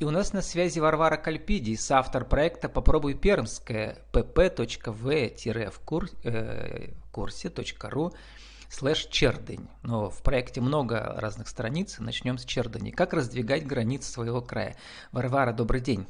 И у нас на связи Варвара Кальпидис, автор проекта «Попробуй пермское» pp.v-в-курсе.ру слэш чердынь. Но в проекте много разных страниц. Начнем с чердыни. Как раздвигать границы своего края? Варвара, добрый день.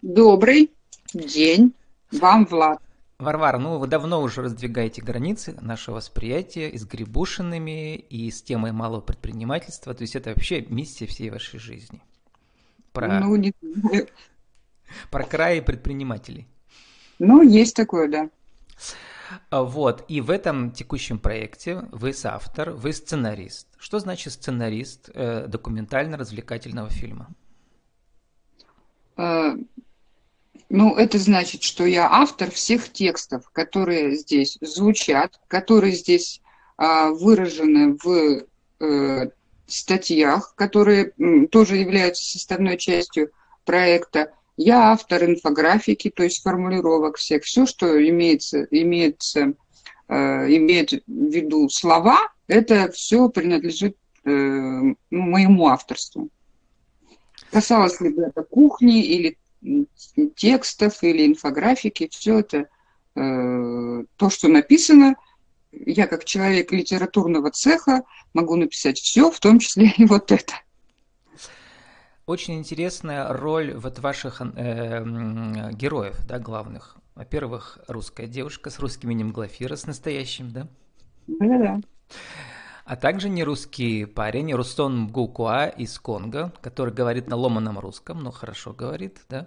Добрый день. Вам, Влад. Варвара, ну вы давно уже раздвигаете границы нашего восприятия и с Грибушинами, и с темой малого предпринимательства. То есть это вообще миссия всей вашей жизни. Про, ну, не... про край предпринимателей. Ну, есть такое, да. А, вот, и в этом текущем проекте вы соавтор, вы сценарист. Что значит сценарист э, документально-развлекательного фильма? Э, ну, это значит, что я автор всех текстов, которые здесь звучат, которые здесь э, выражены в э, статьях, которые тоже являются составной частью проекта. Я автор инфографики, то есть формулировок всех. Все, что имеется, имеется, э, имеет в виду слова, это все принадлежит э, ну, моему авторству. Касалось ли это кухни или текстов или инфографики, все это э, то, что написано, я как человек литературного цеха могу написать все, в том числе и вот это. Очень интересная роль вот ваших э, героев, да, главных. Во-первых, русская девушка с русским именем Глафира, с настоящим, да? Да-да. А также нерусский парень Рустон Гукуа из Конго, который говорит на ломаном русском, но хорошо говорит, да.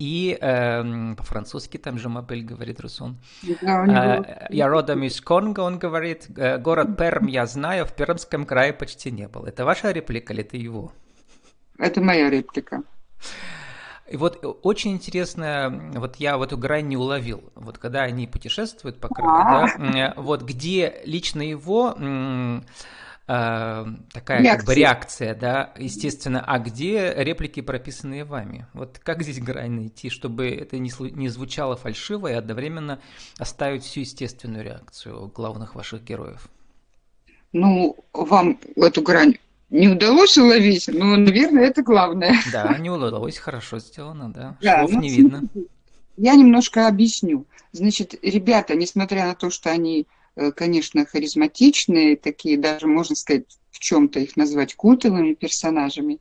И э, по-французски там же Мабель говорит Русон. Да, э, я родом из Конго, он говорит, «Э, город Перм я знаю, в Пермском крае почти не был. Это ваша реплика или это его? Это моя реплика. И вот очень интересно, вот я в эту грань не уловил. Вот когда они путешествуют по краю, да, вот где лично его э, такая реакция. как бы реакция, да, естественно, а где реплики, прописанные вами? Вот как здесь грань найти, чтобы это не, не звучало фальшиво и одновременно оставить всю естественную реакцию главных ваших героев? Ну, вам эту грань не удалось уловить, но, наверное, это главное. Да, не удалось, хорошо сделано, да. да Швов ну, не видно. Я немножко объясню. Значит, ребята, несмотря на то, что они, э, конечно, харизматичные, такие даже, можно сказать, в чем-то их назвать культовыми персонажами,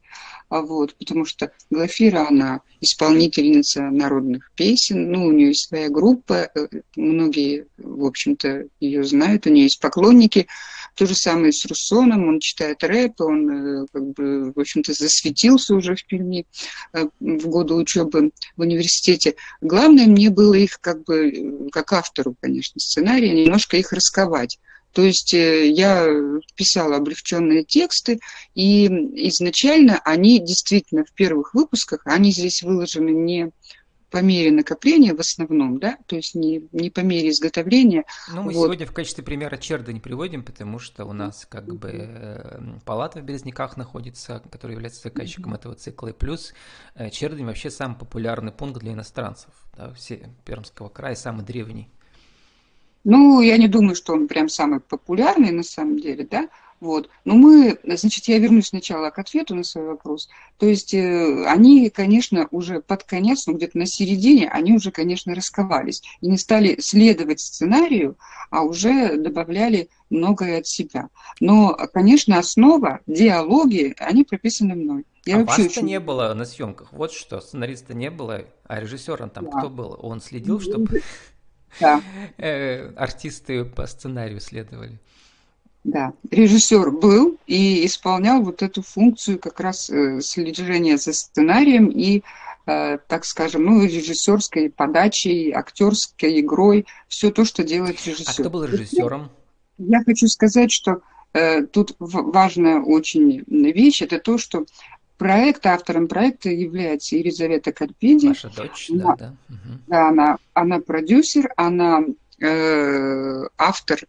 а вот, потому что Глафира, она исполнительница народных песен, ну, у нее есть своя группа, э, многие, в общем-то, ее знают, у нее есть поклонники, то же самое с Руссоном, он читает рэп, он э, как бы, в общем-то, засветился уже в Перми э, в годы учебы в университете. Главное мне было их как бы, э, как автору, конечно, сценария, немножко их расковать. То есть я писала облегченные тексты, и изначально они действительно в первых выпусках, они здесь выложены не по мере накопления в основном, да, то есть не, не по мере изготовления. Ну, мы вот. сегодня в качестве примера черда не приводим, потому что у нас как бы э, палата в Березняках находится, которая является заказчиком этого цикла, и плюс э, Чердень вообще самый популярный пункт для иностранцев, да, все Пермского края, самый древний. Ну, я не думаю, что он прям самый популярный на самом деле, да, вот. Но мы, значит, я вернусь сначала к ответу на свой вопрос. То есть э, они, конечно, уже под конец, ну где-то на середине, они уже, конечно, расковались. И не стали следовать сценарию, а уже добавляли многое от себя. Но, конечно, основа, диалоги, они прописаны мной. Я а вас-то очень... не было на съемках. Вот что, сценариста не было, а режиссером там да. кто был? Он следил, чтобы да. Э, артисты по сценарию следовали. Да, режиссер был и исполнял вот эту функцию как раз э, слежения за сценарием и, э, так скажем, ну, режиссерской подачей, актерской игрой, все то, что делает режиссер. А кто был режиссером? Я хочу сказать, что э, тут важная очень вещь, это то, что проект, автором проекта является Елизавета Карпиди. Ваша дочь, она, да, да. Угу. Да, она, она продюсер, она э, автор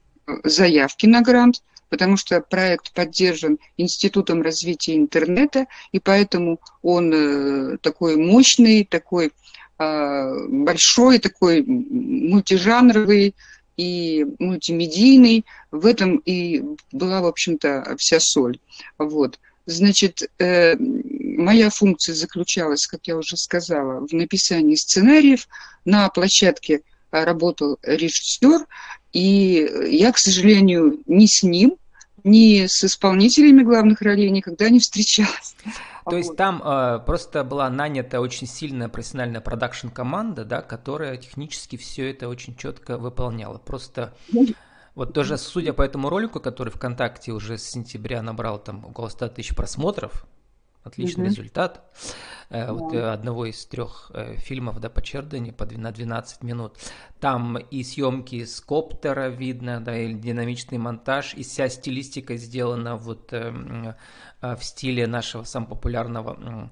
заявки на грант, потому что проект поддержан Институтом развития интернета, и поэтому он э, такой мощный, такой э, большой, такой мультижанровый и мультимедийный. В этом и была, в общем-то, вся соль. Вот. Значит, э, моя функция заключалась, как я уже сказала, в написании сценариев. На площадке работал режиссер, и я, к сожалению, ни с ним, ни с исполнителями главных ролей никогда не встречалась. То есть там э, просто была нанята очень сильная профессиональная продакшн-команда, да, которая технически все это очень четко выполняла. Просто вот тоже, судя по этому ролику, который ВКонтакте уже с сентября набрал там около 100 тысяч просмотров, отличный mm-hmm. результат. Yeah. Э, вот э, одного из трех э, фильмов, да, по Чердани, по на 12 минут. Там и съемки с коптера видно, да, и динамичный монтаж, и вся стилистика сделана вот в стиле нашего самого популярного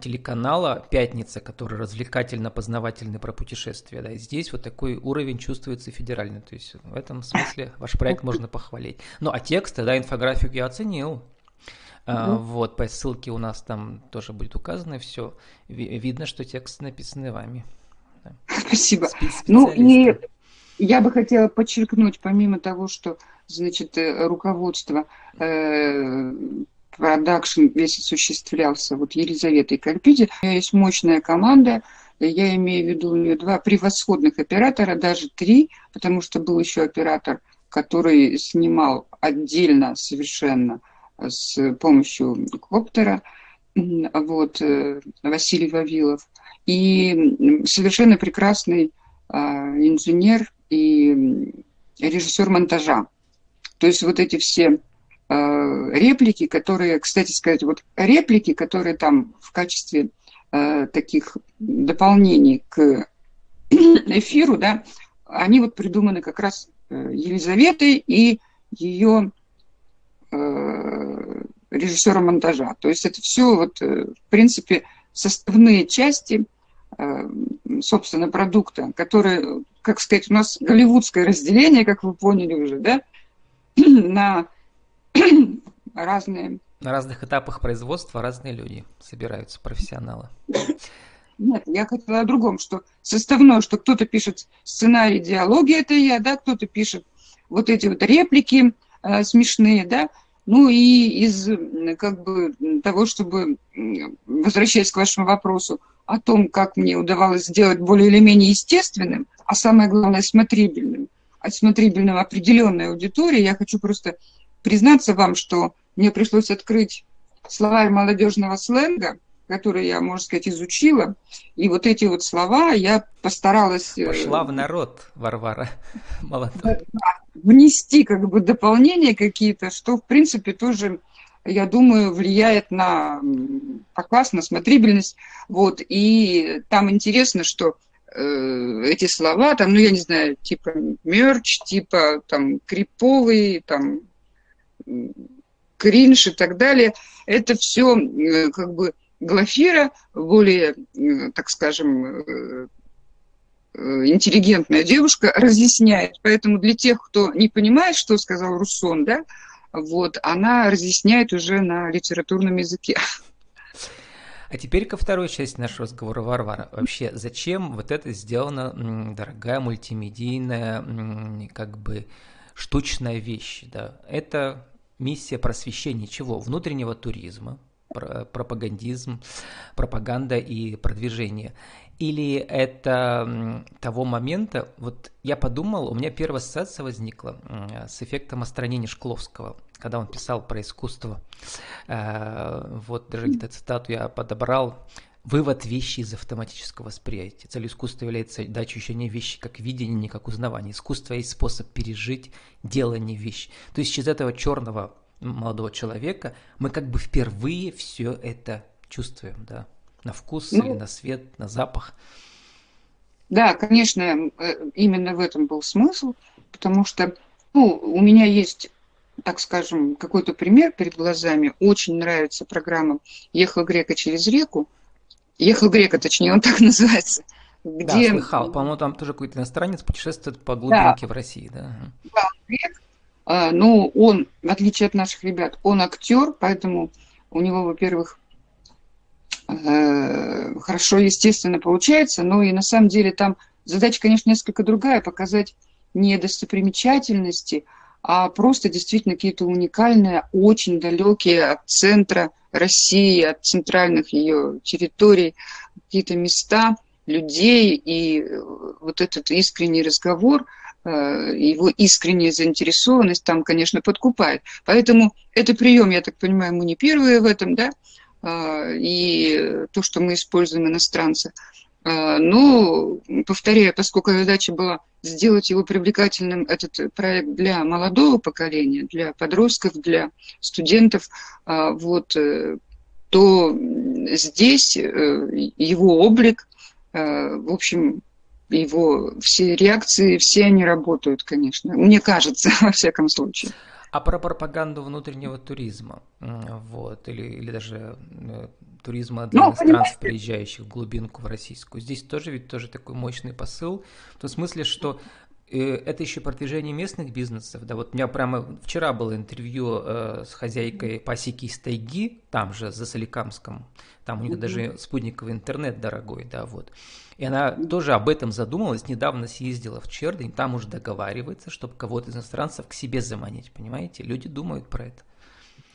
телеканала «Пятница», который развлекательно-познавательный про путешествия. Да, и здесь вот такой уровень чувствуется федеральный. То есть в этом смысле ваш проект можно похвалить. Ну, а тексты, да, инфографику я оценил. Uh-huh. Вот, по ссылке у нас там тоже будет указано все. Видно, что тексты написаны вами. Спасибо. Ну и я бы хотела подчеркнуть, помимо того, что, значит, э, руководство э, продакшн весь осуществлялся вот Елизаветой Карпиди. У меня есть мощная команда, я имею в виду у нее два превосходных оператора, даже три, потому что был еще оператор, который снимал отдельно совершенно с помощью коптера, вот, э, Василий Вавилов, и совершенно прекрасный а, инженер и режиссер монтажа. То есть вот эти все Э, реплики, которые, кстати сказать, вот реплики, которые там в качестве э, таких дополнений к эфиру, да, они вот придуманы как раз э, Елизаветой и ее режиссером монтажа. То есть это все вот, э, в принципе, составные части, э, собственно, продукта, которые, как сказать, у нас голливудское разделение, как вы поняли уже, да, на разные... На разных этапах производства разные люди собираются, профессионалы. Нет, я хотела о другом, что составное, что кто-то пишет сценарий, диалоги, это я, да, кто-то пишет вот эти вот реплики э, смешные, да, ну и из как бы того, чтобы, возвращаясь к вашему вопросу о том, как мне удавалось сделать более или менее естественным, а самое главное, смотрибельным, от смотрибельного определенной аудитории, я хочу просто признаться вам, что мне пришлось открыть словарь молодежного сленга, который я, можно сказать, изучила. И вот эти вот слова я постаралась... Э, Пошла в народ, Варвара. Молодой. Внести как бы дополнения какие-то, что, в принципе, тоже, я думаю, влияет на показ, на смотрибельность. Вот. И там интересно, что э, эти слова, там, ну, я не знаю, типа мерч, типа там криповый, там кринж и так далее. Это все э, как бы Глафира, более, э, так скажем, э, интеллигентная девушка, разъясняет. Поэтому для тех, кто не понимает, что сказал Руссон, да, вот, она разъясняет уже на литературном языке. А теперь ко второй части нашего разговора, Варвара. Вообще, зачем вот это сделана дорогая мультимедийная, как бы, штучная вещь? Да? Это миссия просвещения чего? Внутреннего туризма, пропагандизм, пропаганда и продвижение. Или это того момента, вот я подумал, у меня первая ассоциация возникла с эффектом остранения Шкловского, когда он писал про искусство. Э, вот даже где-то цитату я подобрал. Вывод вещи из автоматического восприятия. Цель искусства является дача ощущения вещи как видение, не как узнавание. Искусство есть способ пережить делание вещи. То есть через этого черного молодого человека мы как бы впервые все это чувствуем, да, на вкус ну, или на свет, на запах. Да, конечно, э, именно в этом был смысл, потому что, ну, у меня есть так скажем, какой-то пример перед глазами. Очень нравится программа «Ехал грека через реку», Ехал грека, точнее, он так называется. Где... Да, слыхал. По-моему, там тоже какой-то иностранец путешествует по глубинке да. в России, да? Да, грек. А, ну, он, в отличие от наших ребят, он актер, поэтому у него, во-первых, э, хорошо, естественно, получается, но и на самом деле там задача, конечно, несколько другая, показать не достопримечательности, а просто действительно какие-то уникальные, очень далекие от центра России, от центральных ее территорий, какие-то места, людей, и вот этот искренний разговор, его искренняя заинтересованность там, конечно, подкупает. Поэтому это прием, я так понимаю, мы не первые в этом, да, и то, что мы используем иностранцев – а, но, повторяю, поскольку задача была сделать его привлекательным, этот проект для молодого поколения, для подростков, для студентов, вот, э, то здесь э, его облик, э, в общем, его все реакции, все они работают, конечно. Мне кажется, во всяком случае. А про пропаганду внутреннего туризма, вот, или, или даже э, туризма для ну, иностранцев, приезжающих в глубинку в российскую, здесь тоже ведь тоже такой мощный посыл, в том смысле, что это еще продвижение местных бизнесов. Да, вот у меня прямо вчера было интервью э, с хозяйкой пасеки из тайги, там же, за Соликамском. Там у них даже спутниковый интернет дорогой, да, вот. И она тоже об этом задумалась, недавно съездила в Чердень, там уже договаривается, чтобы кого-то из иностранцев к себе заманить, понимаете? Люди думают про это.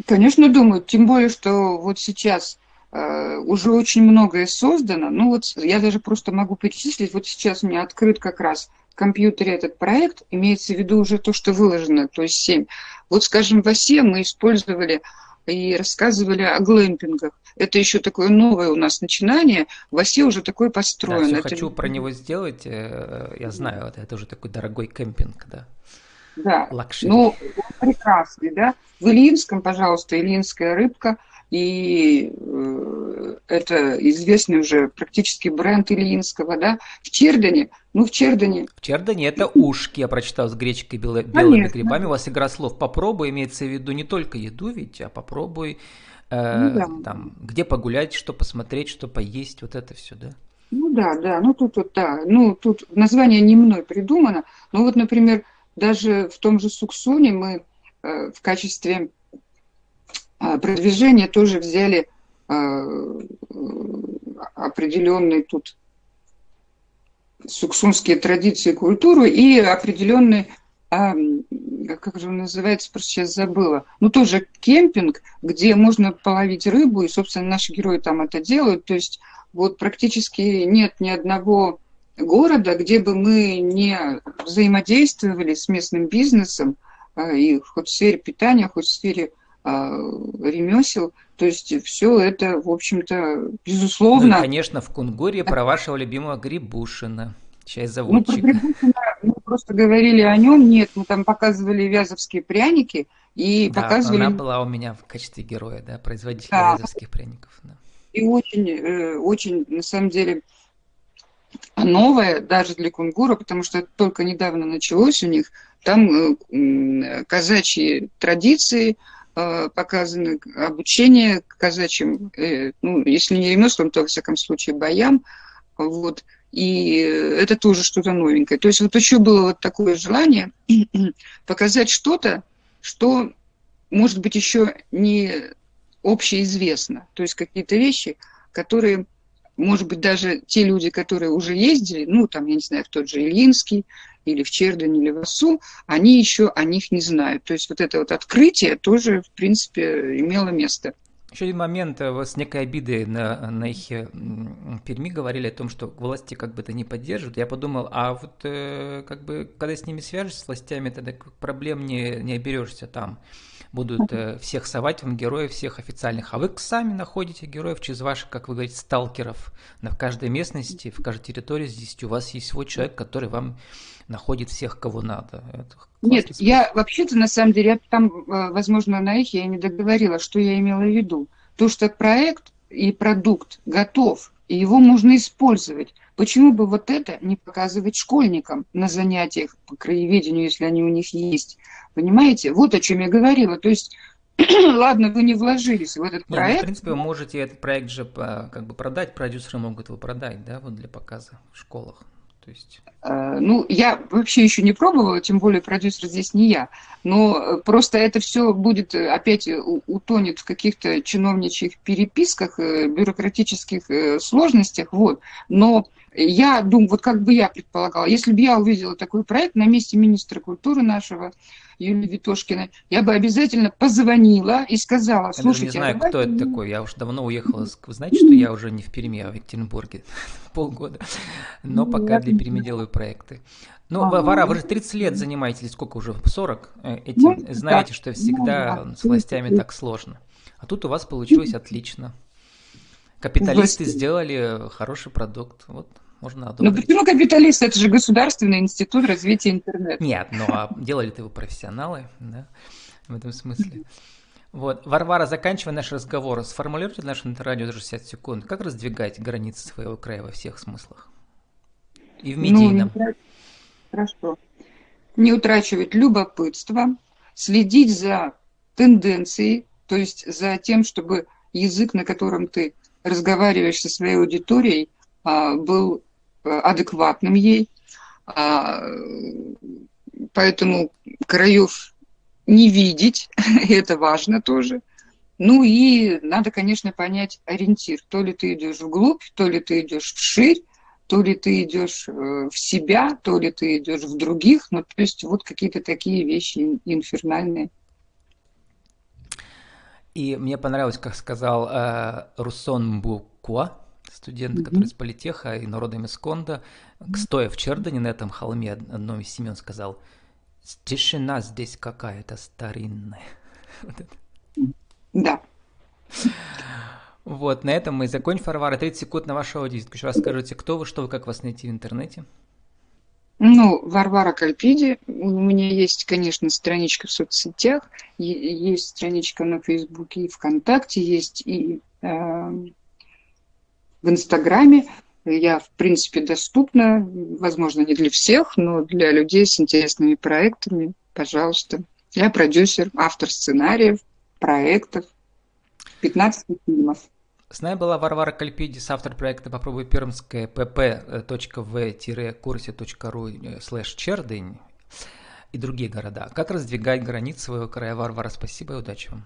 Конечно, думают, тем более, что вот сейчас э, уже очень многое создано. Ну вот я даже просто могу перечислить, вот сейчас у меня открыт как раз компьютере этот проект, имеется в виду уже то, что выложено, то есть 7. Вот, скажем, в ОСЕ мы использовали и рассказывали о глэмпингах. Это еще такое новое у нас начинание. В Осе уже такое построено. Да, это... хочу про него сделать. Э, я знаю, это, это уже такой дорогой кемпинг, да. Да. Luxury. Ну, прекрасный, да. В Ильинском, пожалуйста, Ильинская рыбка – и э, это известный уже практически бренд Ильинского, да, в Чердыни, ну в Чердыни. В Чердыни это ушки, я прочитал, с гречкой бело- белыми Конечно. грибами, у вас игра слов «попробуй» имеется в виду не только еду ведь, а попробуй, э, ну, да. там, где погулять, что посмотреть, что поесть, вот это все, да? Ну да, да, ну тут вот, да, ну тут название не мной придумано, но вот, например, даже в том же Суксуне мы э, в качестве продвижение тоже взяли а, определенные тут суксунские традиции, культуру и определенный, а, как же он называется, просто сейчас забыла, ну тоже кемпинг, где можно половить рыбу, и, собственно, наши герои там это делают, то есть вот практически нет ни одного города, где бы мы не взаимодействовали с местным бизнесом, и хоть в сфере питания, хоть в сфере а, ремесел. То есть все это, в общем-то, безусловно. Ну, конечно, в Кунгуре про вашего любимого Грибушина. Часть заводчика. Ну, мы просто говорили о нем. Нет, мы там показывали вязовские пряники и да, показывали... она была у меня в качестве героя, да, производителя да. вязовских пряников. Да. И очень, э, очень, на самом деле, новое даже для кунгура, потому что это только недавно началось у них. Там э, казачьи традиции, Э, показаны обучение казачьим, э, ну, если не ремеслам, то, во всяком случае, боям. Вот. И это тоже что-то новенькое. То есть вот еще было вот такое желание показать что-то, что, может быть, еще не общеизвестно. То есть какие-то вещи, которые, может быть, даже те люди, которые уже ездили, ну, там, я не знаю, в тот же Ильинский, или в Чердане, или в Осу, они еще о них не знают. То есть вот это вот открытие тоже, в принципе, имело место. Еще один момент, э, с некой обидой на, на их Перми говорили о том, что власти как бы это не поддерживают. Я подумал, а вот э, как бы, когда с ними свяжешься, с властями, тогда проблем не, не оберешься там. Будут э, всех совать вам героев, всех официальных. А вы сами находите героев через ваших, как вы говорите, сталкеров. На каждой местности, в каждой территории здесь у вас есть свой человек, который вам находит всех, кого надо. Нет, способ. я вообще-то, на самом деле, там, э, возможно, на их я не договорила, что я имела в виду. То, что проект и продукт готов, и его можно использовать. Почему бы вот это не показывать школьникам на занятиях по краеведению, если они у них есть? Понимаете? Вот о чем я говорила. То есть ладно, вы не вложились в этот проект. Нет, в принципе, вы можете этот проект же как бы продать, продюсеры могут его продать, да, вот для показа в школах. То есть... Э, ну, я вообще еще не пробовала, тем более продюсер здесь не я. Но э, просто это все будет э, опять утонет в каких-то чиновничьих переписках, бюрократических сложностях. Вот. Но я думаю, вот как бы я предполагала, если бы я увидела такой проект на месте министра культуры нашего, Юлии Витошкиной, я бы обязательно позвонила и сказала, слушайте... Я не знаю, а кто это такой, я уже давно уехала. Вы знаете, что я уже не в Перми, а в Екатеринбурге полгода, но ну, пока для Перми делаю проекты. Ну, ага. Вара, вы же 30 лет занимаетесь, сколько уже, 40 э, этим, ну, знаете, да. что всегда ну, с властями так сложно. А тут у вас получилось отлично. Капиталисты сделали хороший продукт. Вот можно ну, одобрить. Ну почему капиталисты? Это же Государственный институт развития интернета. Нет, но ну, а делали-то вы профессионалы, да, в этом смысле. Вот, Варвара, заканчивая наш разговор, сформулируйте наш интеррадио за 60 секунд. Как раздвигать границы своего края во всех смыслах? И в ну, медийном. Ну, Хорошо. Не утрачивать любопытство, следить за тенденцией, то есть за тем, чтобы язык, на котором ты разговариваешь со своей аудиторией, а, был адекватным ей. А, поэтому краев не видеть, это важно тоже. Ну и надо, конечно, понять ориентир. То ли ты идешь вглубь, то ли ты идешь вширь, то ли ты идешь э, в себя, то ли ты идешь в других, ну, то есть вот какие-то такие вещи инфернальные. И мне понравилось, как сказал э, Русон Букуа, студент, mm-hmm. который из политеха и народом из Конда, стоя в Чердане на этом холме, одном из семен сказал, тишина здесь какая-то старинная. Да. Вот, на этом мы закончим, Фарвара. 30 секунд на вашу аудиторию. Еще раз скажите, кто вы, что вы, как вас найти в интернете? Ну, Варвара Кальпиди. У меня есть, конечно, страничка в соцсетях, есть страничка на Фейсбуке и ВКонтакте, есть и э, в Инстаграме. Я, в принципе, доступна, возможно, не для всех, но для людей с интересными проектами, пожалуйста. Я продюсер, автор сценариев, проектов, 15 фильмов. С нами была Варвара Кальпидис, автор проекта «Попробуй пермское» pp.v-kurсе.ru э, слэш чердынь и другие города. Как раздвигать границы своего края? Варвара, спасибо и удачи вам.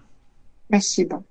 Спасибо.